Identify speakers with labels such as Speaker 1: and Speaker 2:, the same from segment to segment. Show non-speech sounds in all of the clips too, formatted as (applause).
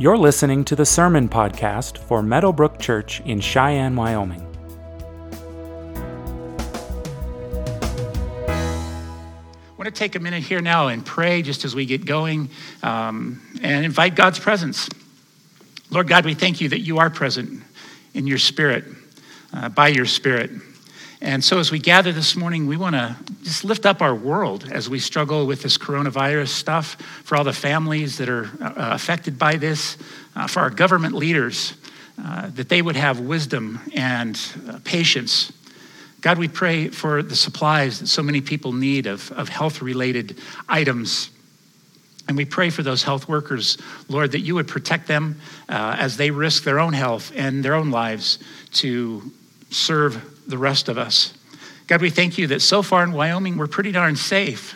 Speaker 1: You're listening to the Sermon Podcast for Meadowbrook Church in Cheyenne, Wyoming.
Speaker 2: I want to take a minute here now and pray just as we get going um, and invite God's presence. Lord God, we thank you that you are present in your spirit, uh, by your spirit. And so, as we gather this morning, we want to just lift up our world as we struggle with this coronavirus stuff, for all the families that are uh, affected by this, uh, for our government leaders, uh, that they would have wisdom and uh, patience. God, we pray for the supplies that so many people need of, of health related items. And we pray for those health workers, Lord, that you would protect them uh, as they risk their own health and their own lives to serve the rest of us. God, we thank you that so far in Wyoming, we're pretty darn safe.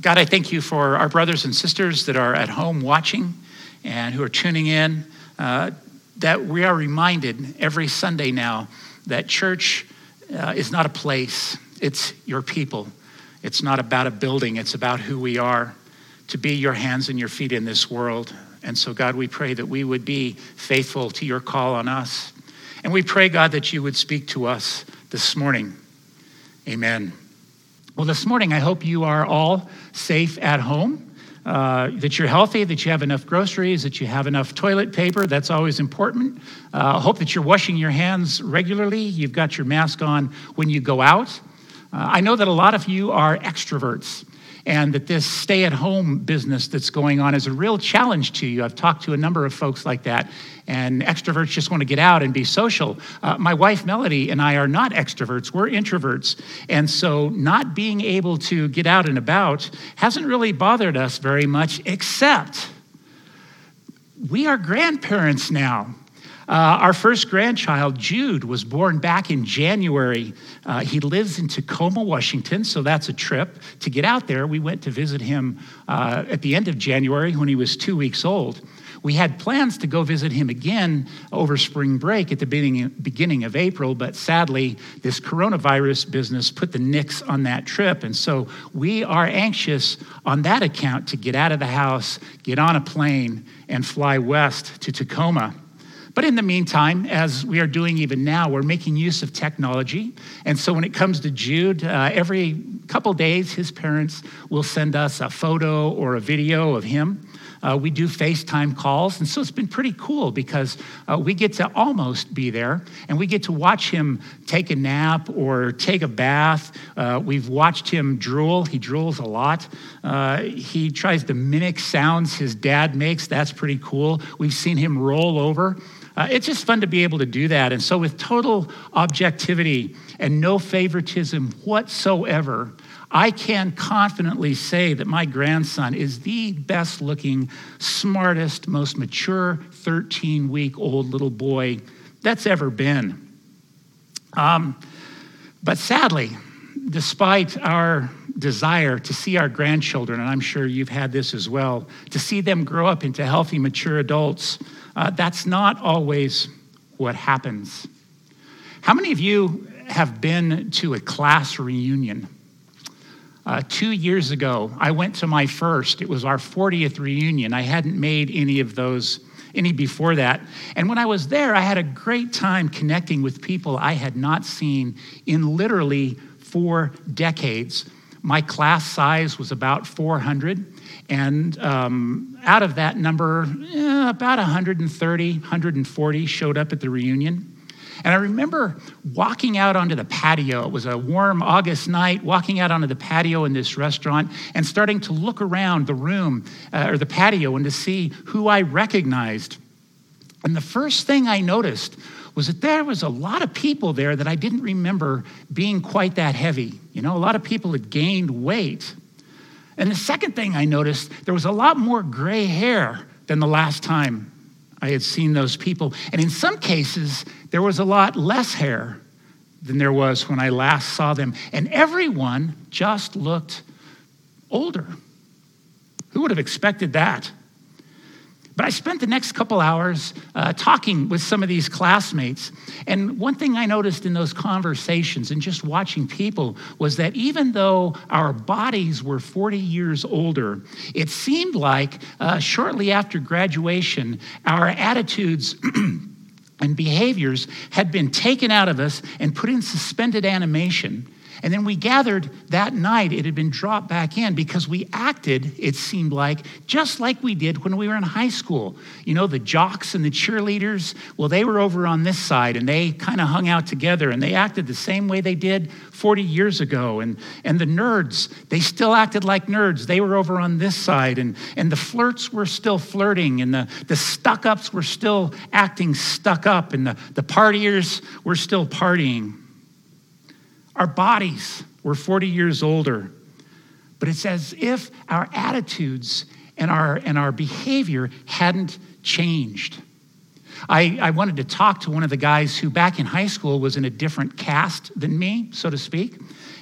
Speaker 2: God, I thank you for our brothers and sisters that are at home watching and who are tuning in, uh, that we are reminded every Sunday now that church uh, is not a place, it's your people. It's not about a building, it's about who we are to be your hands and your feet in this world. And so, God, we pray that we would be faithful to your call on us. And we pray, God, that you would speak to us this morning. Amen. Well, this morning, I hope you are all safe at home. Uh, that you're healthy, that you have enough groceries, that you have enough toilet paper. That's always important. Uh, hope that you're washing your hands regularly. You've got your mask on when you go out. Uh, I know that a lot of you are extroverts and that this stay at home business that's going on is a real challenge to you. I've talked to a number of folks like that, and extroverts just want to get out and be social. Uh, my wife Melody and I are not extroverts, we're introverts. And so, not being able to get out and about hasn't really bothered us very much, except we are grandparents now. Uh, our first grandchild, Jude, was born back in January. Uh, he lives in Tacoma, Washington, so that's a trip. To get out there, we went to visit him uh, at the end of January when he was two weeks old. We had plans to go visit him again over spring break at the beginning, of April, but sadly, this coronavirus business put the nix on that trip. And so we are anxious on that account to get out of the house, get on a plane, and fly west to Tacoma. But in the meantime, as we are doing even now, we're making use of technology. And so when it comes to Jude, uh, every couple days, his parents will send us a photo or a video of him. Uh, we do FaceTime calls. And so it's been pretty cool because uh, we get to almost be there and we get to watch him take a nap or take a bath. Uh, we've watched him drool. He drools a lot. Uh, he tries to mimic sounds his dad makes. That's pretty cool. We've seen him roll over. Uh, it's just fun to be able to do that. And so, with total objectivity and no favoritism whatsoever, I can confidently say that my grandson is the best looking, smartest, most mature 13 week old little boy that's ever been. Um, but sadly, despite our desire to see our grandchildren, and I'm sure you've had this as well, to see them grow up into healthy, mature adults, uh, that's not always what happens. How many of you have been to a class reunion? Uh, two years ago, I went to my first. It was our 40th reunion. I hadn't made any of those any before that. And when I was there, I had a great time connecting with people I had not seen in literally four decades. My class size was about 400. And um, out of that number, eh, about 130, 140 showed up at the reunion. And I remember walking out onto the patio. It was a warm August night, walking out onto the patio in this restaurant and starting to look around the room uh, or the patio and to see who I recognized. And the first thing I noticed was that there was a lot of people there that I didn't remember being quite that heavy. You know, a lot of people had gained weight. And the second thing I noticed, there was a lot more gray hair than the last time I had seen those people. And in some cases, there was a lot less hair than there was when I last saw them. And everyone just looked older. Who would have expected that? But I spent the next couple hours uh, talking with some of these classmates. And one thing I noticed in those conversations and just watching people was that even though our bodies were 40 years older, it seemed like uh, shortly after graduation, our attitudes (clears throat) and behaviors had been taken out of us and put in suspended animation and then we gathered that night, it had been dropped back in because we acted, it seemed like, just like we did when we were in high school. You know, the jocks and the cheerleaders, well, they were over on this side and they kind of hung out together and they acted the same way they did 40 years ago. And, and the nerds, they still acted like nerds. They were over on this side. And, and the flirts were still flirting and the, the stuck ups were still acting stuck up and the, the partiers were still partying. Our bodies were 40 years older, but it's as if our attitudes and our, and our behavior hadn't changed. I, I wanted to talk to one of the guys who back in high school was in a different cast than me, so to speak.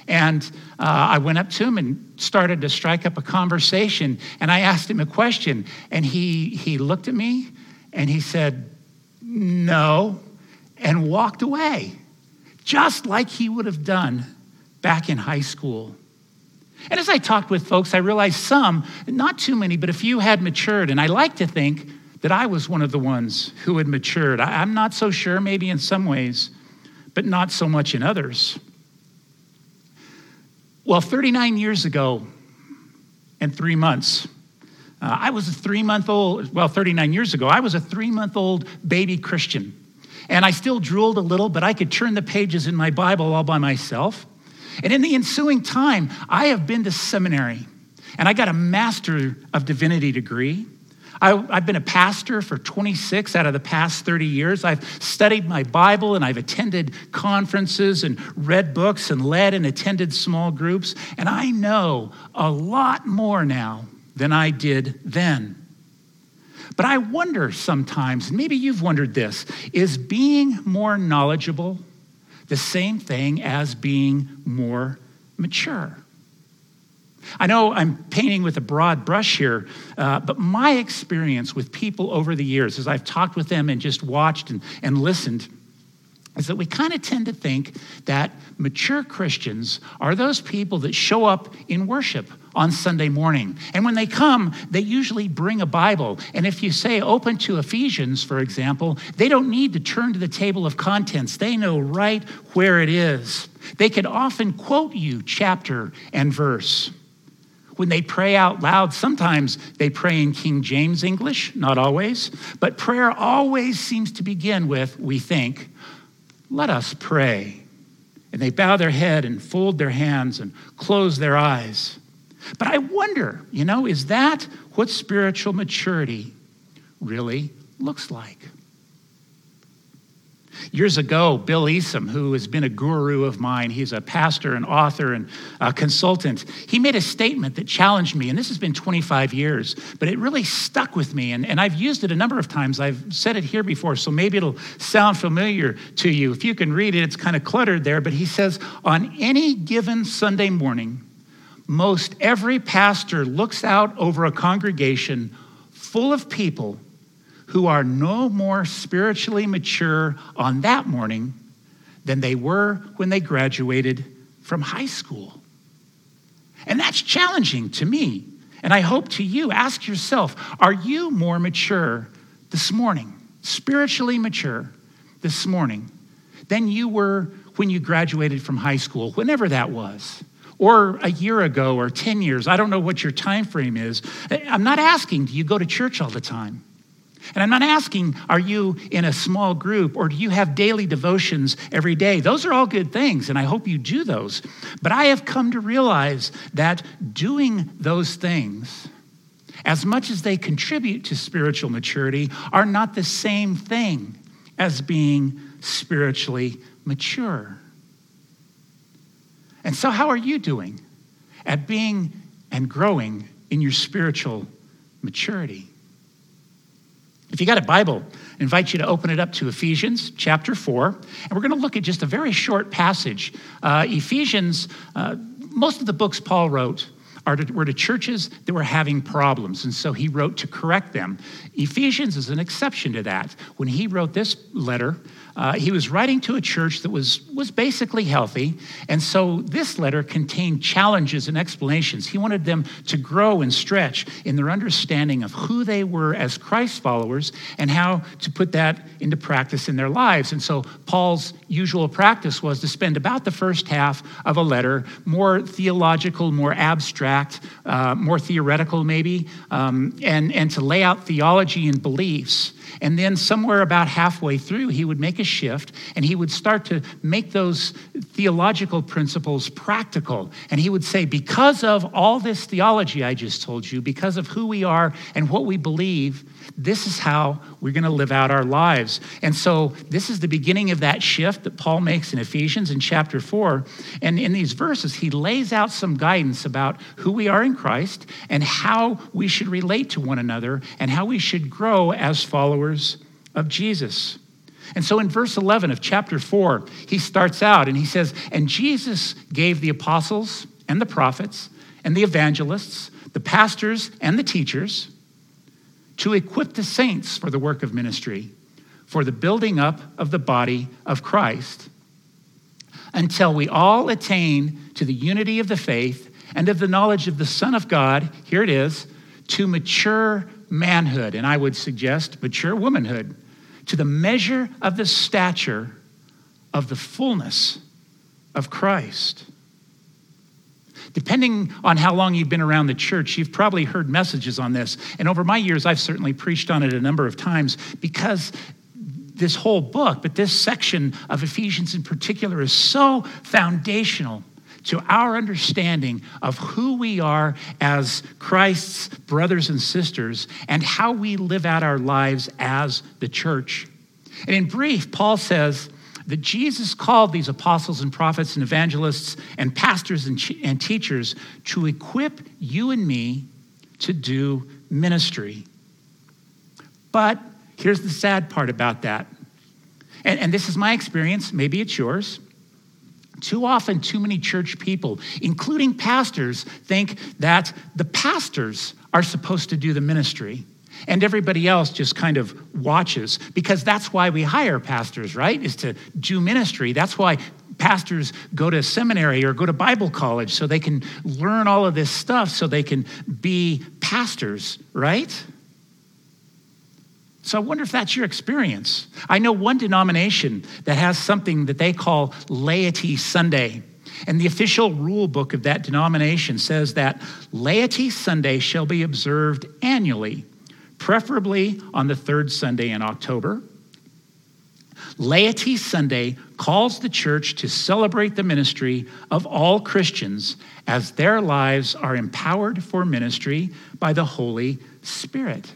Speaker 2: And uh, I went up to him and started to strike up a conversation. And I asked him a question. And he, he looked at me and he said, No, and walked away just like he would have done back in high school. And as I talked with folks, I realized some, not too many, but a few had matured. And I like to think that I was one of the ones who had matured. I'm not so sure, maybe in some ways, but not so much in others. Well, 39 years ago and three months, uh, I was a three month old, well, 39 years ago, I was a three month old baby Christian. And I still drooled a little, but I could turn the pages in my Bible all by myself. And in the ensuing time, I have been to seminary and I got a Master of Divinity degree. I, have been a pastor for 26 out of the past 30 years. I've studied my Bible and I've attended conferences and read books and led and attended small groups. And I know a lot more now than I did then. But I wonder sometimes, maybe you've wondered this is being more knowledgeable the same thing as being more mature? I know I'm painting with a broad brush here, uh, but my experience with people over the years, as I've talked with them and just watched and, and listened, is that we kind of tend to think that mature Christians are those people that show up in worship on Sunday morning. And when they come, they usually bring a Bible. And if you say open to Ephesians, for example, they don't need to turn to the table of contents. They know right where it is. They can often quote you chapter and verse. When they pray out loud, sometimes they pray in King James English, not always, but prayer always seems to begin with, we think, let us pray. And they bow their head and fold their hands and close their eyes. But I wonder, you know, is that what spiritual maturity really looks like? Years ago, Bill Easum, who has been a guru of mine, he's a pastor and author and a consultant, he made a statement that challenged me, and this has been 25 years, but it really stuck with me, and, and I've used it a number of times. I've said it here before, so maybe it'll sound familiar to you. If you can read it, it's kind of cluttered there, but he says, On any given Sunday morning, most every pastor looks out over a congregation full of people who are no more spiritually mature on that morning than they were when they graduated from high school. And that's challenging to me. And I hope to you. Ask yourself are you more mature this morning, spiritually mature this morning, than you were when you graduated from high school, whenever that was? Or a year ago or 10 years. I don't know what your time frame is. I'm not asking, do you go to church all the time? And I'm not asking, are you in a small group or do you have daily devotions every day? Those are all good things, and I hope you do those. But I have come to realize that doing those things, as much as they contribute to spiritual maturity, are not the same thing as being spiritually mature. And so, how are you doing at being and growing in your spiritual maturity? If you got a Bible, I invite you to open it up to Ephesians chapter 4. And we're going to look at just a very short passage. Uh, Ephesians, uh, most of the books Paul wrote are to, were to churches that were having problems, and so he wrote to correct them. Ephesians is an exception to that. When he wrote this letter, uh, he was writing to a church that was, was basically healthy, and so this letter contained challenges and explanations. He wanted them to grow and stretch in their understanding of who they were as Christ followers and how to put that into practice in their lives. And so Paul's usual practice was to spend about the first half of a letter more theological, more abstract, uh, more theoretical, maybe, um, and, and to lay out theology and beliefs. And then, somewhere about halfway through, he would make a shift and he would start to make those theological principles practical. And he would say, Because of all this theology I just told you, because of who we are and what we believe, this is how we're going to live out our lives. And so, this is the beginning of that shift that Paul makes in Ephesians in chapter 4. And in these verses, he lays out some guidance about who we are in Christ and how we should relate to one another and how we should grow as followers of Jesus. And so in verse 11 of chapter 4, he starts out and he says, And Jesus gave the apostles and the prophets and the evangelists, the pastors and the teachers to equip the saints for the work of ministry, for the building up of the body of Christ, until we all attain to the unity of the faith and of the knowledge of the Son of God, here it is, to mature manhood, and I would suggest mature womanhood, to the measure of the stature of the fullness of Christ. Depending on how long you've been around the church, you've probably heard messages on this. And over my years, I've certainly preached on it a number of times because this whole book, but this section of Ephesians in particular, is so foundational to our understanding of who we are as Christ's brothers and sisters and how we live out our lives as the church. And in brief, Paul says, that Jesus called these apostles and prophets and evangelists and pastors and, and teachers to equip you and me to do ministry. But here's the sad part about that. And, and this is my experience, maybe it's yours. Too often, too many church people, including pastors, think that the pastors are supposed to do the ministry and everybody else just kind of watches because that's why we hire pastors, right? Is to do ministry. That's why pastors go to seminary or go to Bible college so they can learn all of this stuff so they can be pastors, right? So I wonder if that's your experience. I know one denomination that has something that they call Laity Sunday. And the official rule book of that denomination says that Laity Sunday shall be observed annually preferably on the third Sunday in October. Laity Sunday calls the church to celebrate the ministry of all Christians as their lives are empowered for ministry by the Holy Spirit.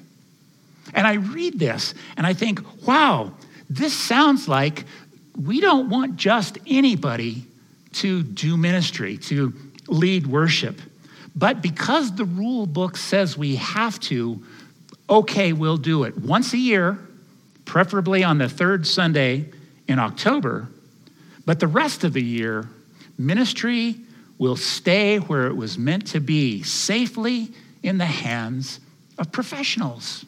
Speaker 2: And I read this and I think, wow, this sounds like we don't want just anybody to do ministry, to lead worship. But because the rule book says we have to, okay, we'll do it once a year, preferably on the third Sunday in October. But the rest of the year, ministry will stay where it was meant to be, safely in the hands of professionals.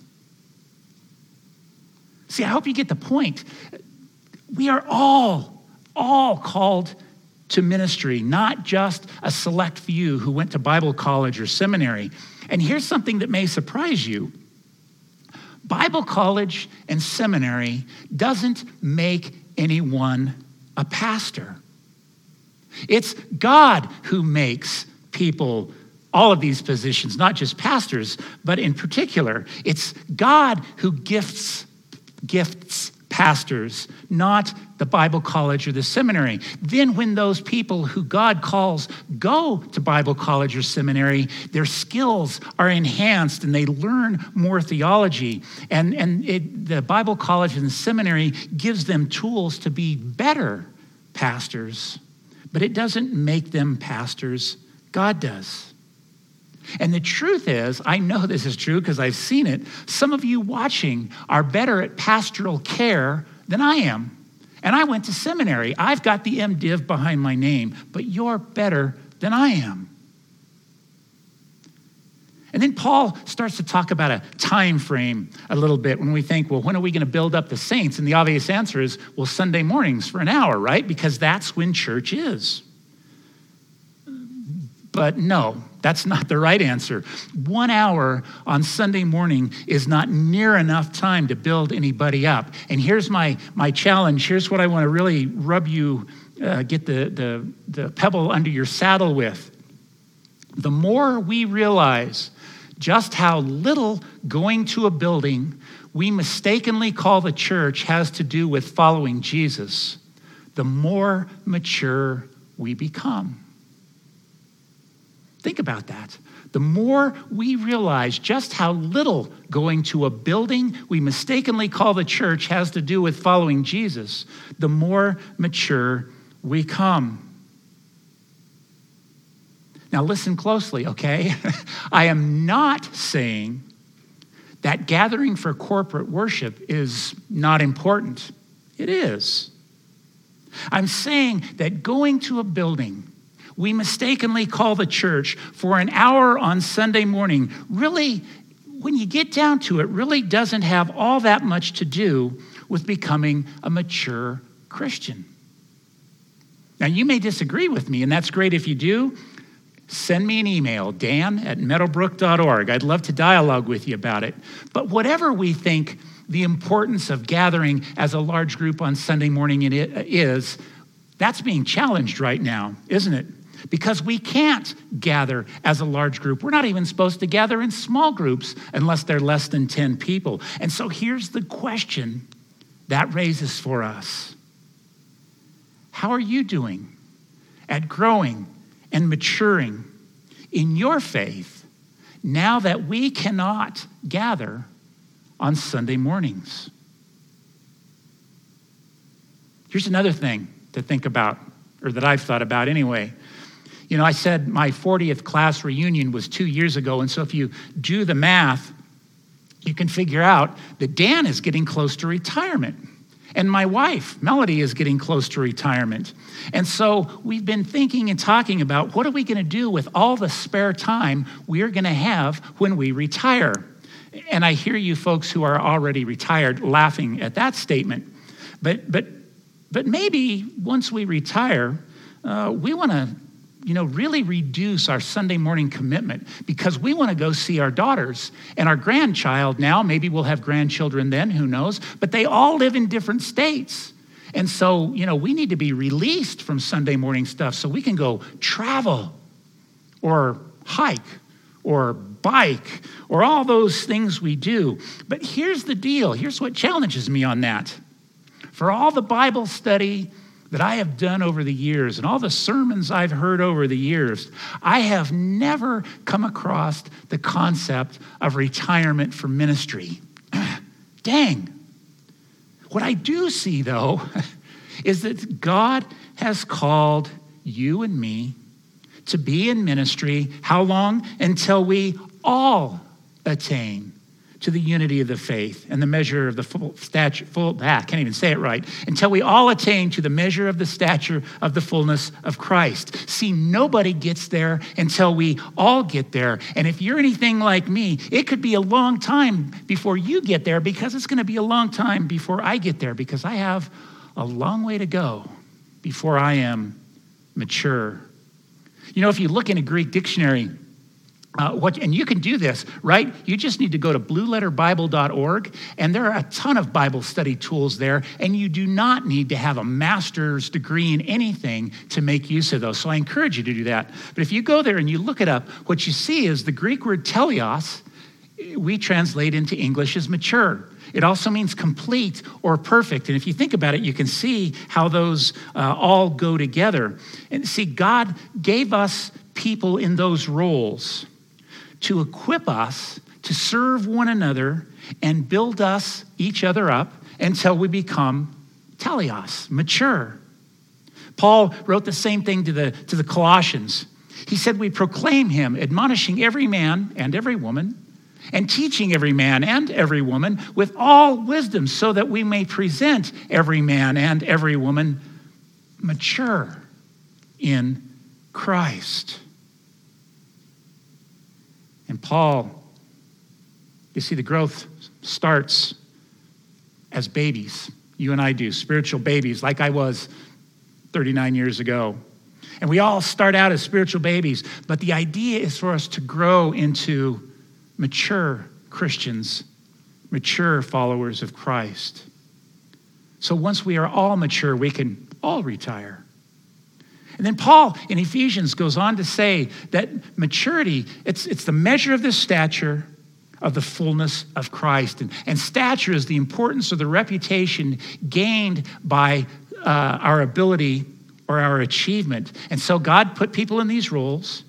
Speaker 2: See, I hope you get the point. We are all, all called to ministry, not just a select few who went to Bible college or seminary. And here's something that may surprise you Bible college and seminary doesn't make anyone a pastor. It's God who makes people all of these positions, not just pastors, but in particular, it's God who gifts gifts pastors, not the Bible college or the seminary. Then, when those people who God calls go to Bible college or seminary, their skills are enhanced and they learn more theology. And, and it, the Bible college and seminary gives them tools to be better pastors, but it doesn't make them pastors, God does. And the truth is, I know this is true because I've seen it. Some of you watching are better at pastoral care than I am. And I went to seminary. I've got the MDiv behind my name, but you're better than I am. And then Paul starts to talk about a time frame a little bit when we think, well, when are we going to build up the saints? And the obvious answer is, well, Sunday mornings for an hour, right? Because that's when church is. But no, that's not the right answer. One hour on Sunday morning is not near enough time to build anybody up. And here's my, my challenge. Here's what I want to really rub you, uh, get the, the, the pebble under your saddle with. The more we realize just how little going to a building we mistakenly call the church has to do with following Jesus, the more mature we become. Think about that. The more we realize just how little going to a building we mistakenly call the church has to do with following Jesus, the more mature we come. Now, listen closely, okay? (laughs) I am not saying that gathering for corporate worship is not important. It is. I'm saying that going to a building we mistakenly call the church for an hour on Sunday morning really, when you get down to it, really doesn't have all that much to do with becoming a mature Christian. Now, you may disagree with me, and that's great if you do send me an email, dan at meadowbrook.org. I'd love to dialogue with you about it. But whatever we think the importance of gathering as a large group on Sunday morning is, that's being challenged right now, isn't it? Because we can't gather as a large group. We're not even supposed to gather in small groups unless they're less than 10 people. And so here's the question that raises for us How are you doing at growing and maturing in your faith now that we cannot gather on Sunday mornings. Here's another thing to think about, or that I've thought about anyway. You know, I said my 40th class reunion was two years ago, and so if you do the math, you can figure out that Dan is getting close to retirement. And my wife, Melody, is getting close to retirement. And so we've been thinking and talking about what are we going to do with all the spare time we're going to have when we retire. And I hear you folks who are already retired laughing at that statement. But, but, but maybe once we retire, uh, we want to you know, really reduce our Sunday morning commitment because we want to go see our daughters and our grandchild now. Maybe we'll have grandchildren then, who knows? But they all live in different states. And so, you know, we need to be released from Sunday morning stuff so we can go travel or hike or bike or all those things we do. But here's the deal here's what challenges me on that. For all the Bible study, that I have done over the years and all the sermons I've heard over the years, I have never come across the concept of retirement for ministry. (clears throat) Dang. What I do see, though, (laughs) is that God has called you and me to be in ministry. How long? Until we all attain to the unity of the faith and the measure of the full stature, full, ah, I can't even say it right, until we all attain to the measure of the stature of the fullness of Christ. See, nobody gets there until we all get there. And if you're anything like me, it could be a long time before you get there because it's going to be a long time before I get there because I have a long way to go before I am mature. You know, if you look in a Greek dictionary, uh, what, and you can do this, right? You just need to go to blueletterbible.org, and there are a ton of Bible study tools there, and you do not need to have a master's degree in anything to make use of those. So I encourage you to do that. But if you go there and you look it up, what you see is the Greek word teleos, we translate into English as mature. It also means complete or perfect. And if you think about it, you can see how those uh, all go together. And see, God gave us people in those roles to equip us to serve one another and build us, each other up, until we become teleos, mature. Paul wrote the same thing to the, to the Colossians. He said, We proclaim him, admonishing every man and every woman, and teaching every man and every woman with all wisdom, so that we may present every man and every woman mature in Christ. And Paul, you see, the growth starts as babies. You and I do, spiritual babies, like I was 39 years ago. And we all start out as spiritual babies, but the idea is for us to grow into mature Christians, mature followers of Christ. So once we are all mature, we can all retire. And then Paul in Ephesians goes on to say that maturity, it's, it's the measure of the stature of the fullness of Christ. And, and stature is the importance or the reputation gained by uh, our ability or our achievement. And so God put people in these roles.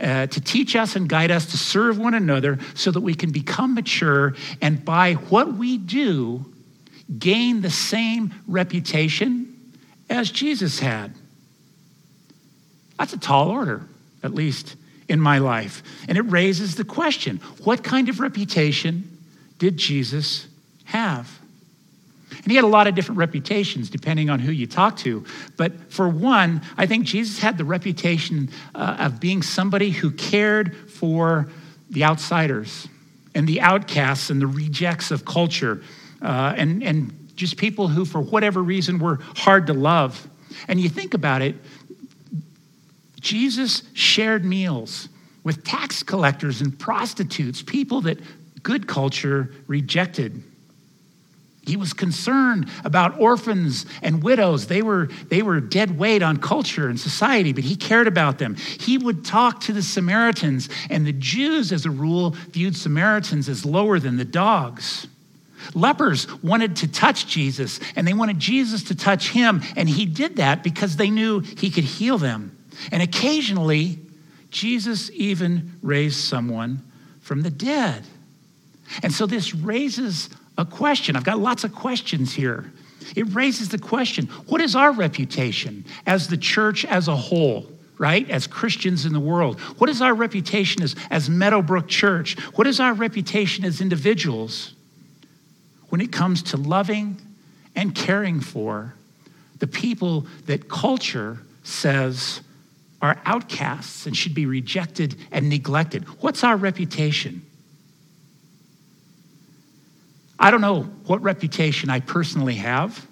Speaker 2: Uh, to teach us and guide us to serve one another so that we can become mature and by what we do gain the same reputation as Jesus had. That's a tall order, at least in my life. And it raises the question what kind of reputation did Jesus have? And he had a lot of different reputations depending on who you talk to. But for one, I think Jesus had the reputation uh, of being somebody who cared for the outsiders and the outcasts and the rejects of culture uh, and, and just people who, for whatever reason, were hard to love. And you think about it, Jesus shared meals with tax collectors and prostitutes, people that good culture rejected. He was concerned about orphans and widows. They were, they were dead weight on culture and society, but he cared about them. He would talk to the Samaritans, and the Jews, as a rule, viewed Samaritans as lower than the dogs. Lepers wanted to touch Jesus, and they wanted Jesus to touch him, and he did that because they knew he could heal them. And occasionally, Jesus even raised someone from the dead. And so this raises a question. I've got lots of questions here. It raises the question what is our reputation as the church as a whole? right? As Christians in the world. What is our reputation as, as Meadowbrook Church? What is our reputation as individuals when it comes to loving and caring for the people that culture says are outcasts and should be rejected and neglected. What's our reputation? I don't know what reputation I personally have,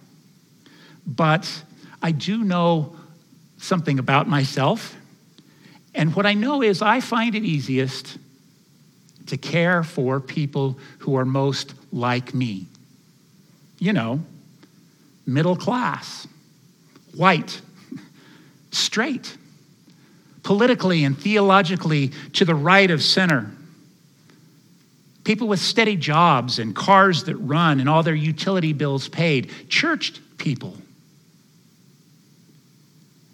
Speaker 2: but I do know something about myself. And what I know is I find it easiest to care for people who are most like me. You know, middle class, white, (laughs) straight politically and theologically to the right of center. People with steady jobs and cars that run and all their utility bills paid, churched people.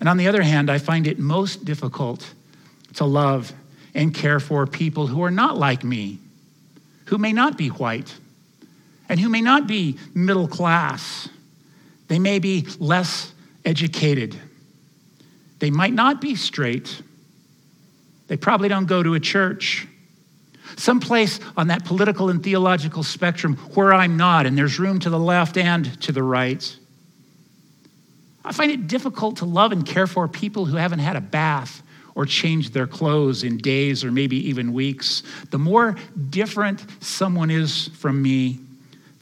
Speaker 2: And on the other hand, I find it most difficult to love and care for people who are not like me, who may not be white, and who may not be middle class. They may be less educated they might not be straight. They probably don't go to a church. Someplace on that political and theological spectrum where I'm not, and there's room to the left and to the right. I find it difficult to love and care for people who haven't had a bath or changed their clothes in days or maybe even weeks. The more different someone is from me,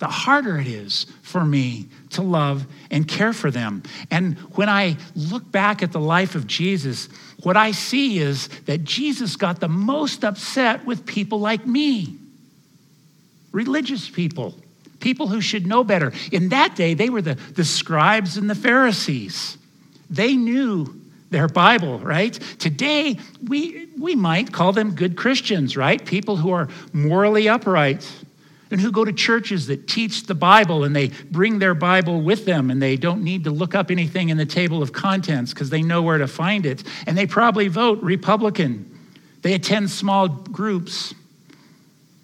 Speaker 2: the harder it is for me to love and care for them. And when I look back at the life of Jesus, what I see is that Jesus got the most upset with people like me, religious people, people who should know better. In that day, they were the, the scribes and the Pharisees. They knew their Bible, right? Today, we, we might call them good Christians, right? People who are morally upright and who go to churches that teach the Bible and they bring their Bible with them and they don't need to look up anything in the table of contents because they know where to find it. And they probably vote Republican. They attend small groups.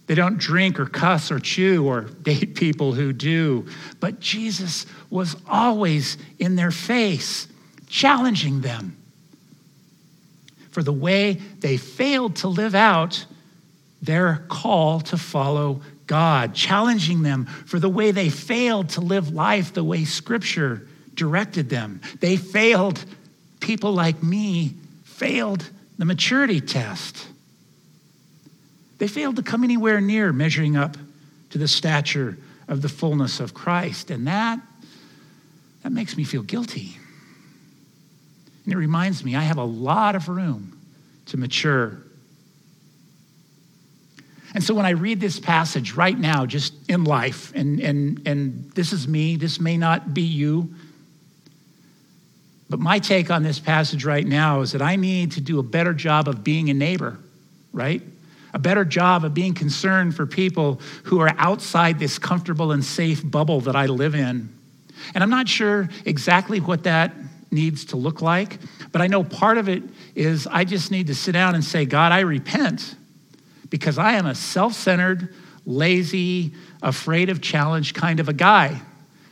Speaker 2: They don't drink or cuss or chew or (laughs) date people who do. But Jesus was always in their face, challenging them for the way they failed to live out their call to follow God, challenging them for the way they failed to live life the way Scripture directed them. They failed, people like me failed the maturity test. They failed to come anywhere near measuring up to the stature of the fullness of Christ. And that, that makes me feel guilty. And it reminds me I have a lot of room to mature. And so when I read this passage right now, just in life, and, and, and this is me, this may not be you, but my take on this passage right now is that I need to do a better job of being a neighbor, right? A better job of being concerned for people who are outside this comfortable and safe bubble that I live in. And I'm not sure exactly what that needs to look like, but I know part of it is I just need to sit down and say, God, I repent because I am a self centered, lazy, afraid of challenge kind of a guy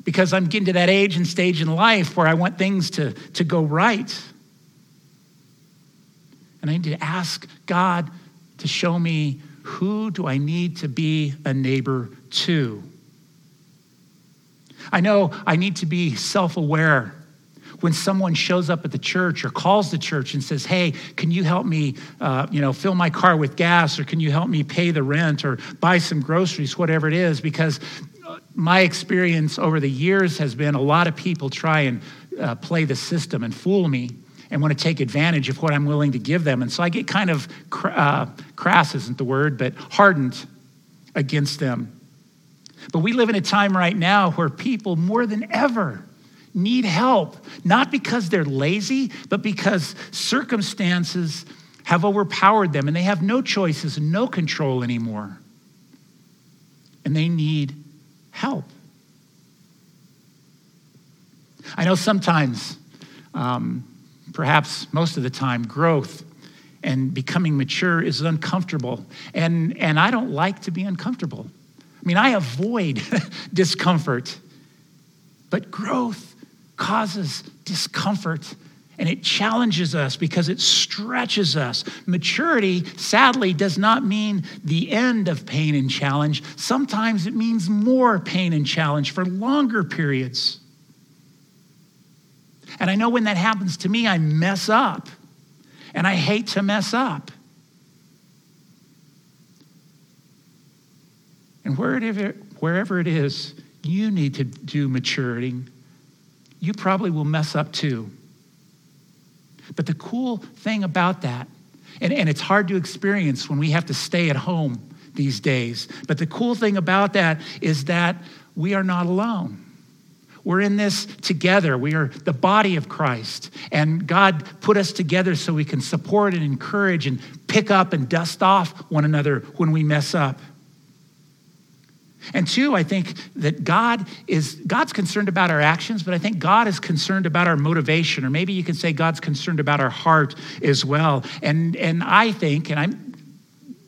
Speaker 2: because I'm getting to that age and stage in life where I want things to, to go right. And I need to ask God to show me who do I need to be a neighbor to. I know I need to be self aware when someone shows up at the church or calls the church and says, "Hey, can you help me, uh, you know, fill my car with gas, or can you help me pay the rent, or buy some groceries, whatever it is?" Because my experience over the years has been a lot of people try and uh, play the system and fool me and want to take advantage of what I'm willing to give them. And so I get kind of uh, crass, isn't the word, but hardened against them. But we live in a time right now where people more than ever need help, not because they're lazy, but because circumstances have overpowered them and they have no choices and no control anymore. And they need help. I know sometimes, um, perhaps most of the time, growth and becoming mature is uncomfortable. And, and I don't like to be uncomfortable. I mean, I avoid (laughs) discomfort, but growth causes discomfort and it challenges us because it stretches us. Maturity, sadly, does not mean the end of pain and challenge. Sometimes it means more pain and challenge for longer periods. And I know when that happens to me, I mess up. And I hate to mess up. And wherever, it is you need to do maturity, you probably will mess up too. But the cool thing about that, and, and it's hard to experience when we have to stay at home these days, but the cool thing about that is that we are not alone. We're in this together. We are the body of Christ. And God put us together so we can support and encourage and pick up and dust off one another when we mess up. And two, I think that God is God's concerned about our actions, but I think God is concerned about our motivation, or maybe you can say God's concerned about our heart as well. And and I think, and I'm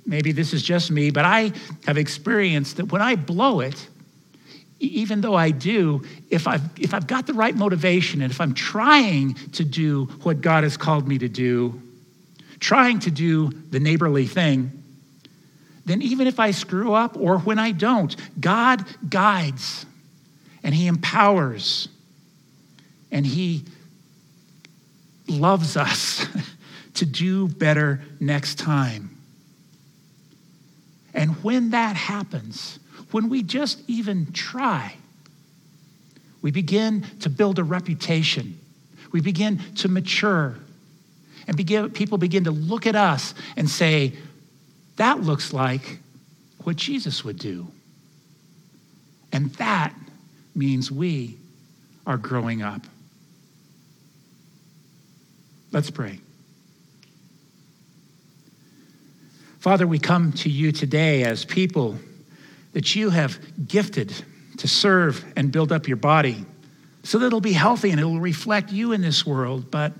Speaker 2: maybe this is just me, but I have experienced that when I blow it, even though I do, if I've, if I've got the right motivation and if I'm trying to do what God has called me to do, trying to do the neighborly thing, then even if I screw up or when I don't, God guides and He empowers and He loves us (laughs) to do better next time. And when that happens, when we just even try, we begin to build a reputation. We begin to mature. And begin, people begin to look at us and say, that looks like what Jesus would do. And that means we are growing up. Let's pray. Father, we come to you today as people that you have gifted to serve and build up your body so that it'll be healthy and it'll reflect you in this world. But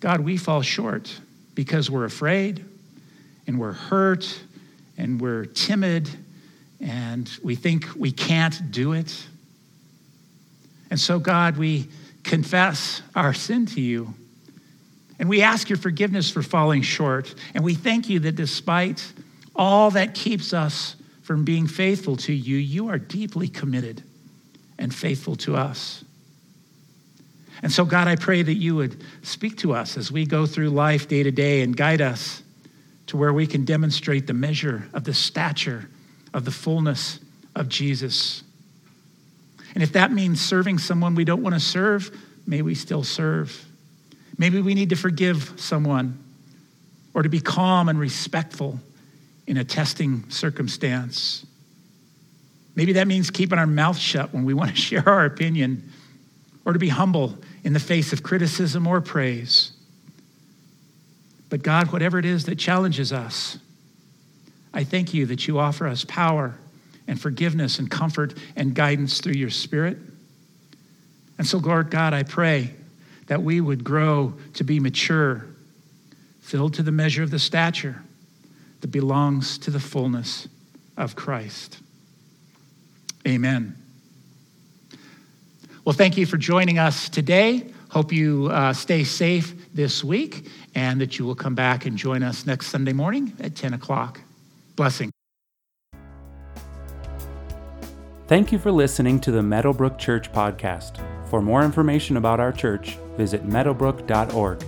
Speaker 2: God, we fall short because we're afraid and we're hurt and we're timid and we think we can't do it. And so, God, we confess our sin to you. And we ask your forgiveness for falling short. And we thank you that despite all that keeps us from being faithful to you, you are deeply committed and faithful to us. And so, God, I pray that you would speak to us as we go through life day to day and guide us to where we can demonstrate the measure of the stature of the fullness of Jesus. And if that means serving someone we don't want to serve, may we still serve. Maybe we need to forgive someone or to be calm and respectful in a testing circumstance. Maybe that means keeping our mouth shut when we want to (laughs) share our opinion or to be humble in the face of criticism or praise. But God, whatever it is that challenges us, I thank you that you offer us power and forgiveness and comfort and guidance through your Spirit. And so, Lord God, I pray that we would grow to be mature, filled to the measure of the stature that belongs to the fullness of Christ. Amen. Well, thank you for joining us today. Hope you uh, stay safe this week and that you will come back and join us next Sunday morning at 10 o'clock. Blessing.
Speaker 1: Thank you for listening to the Meadowbrook Church podcast. For more information about our church, visit meadowbrook.org.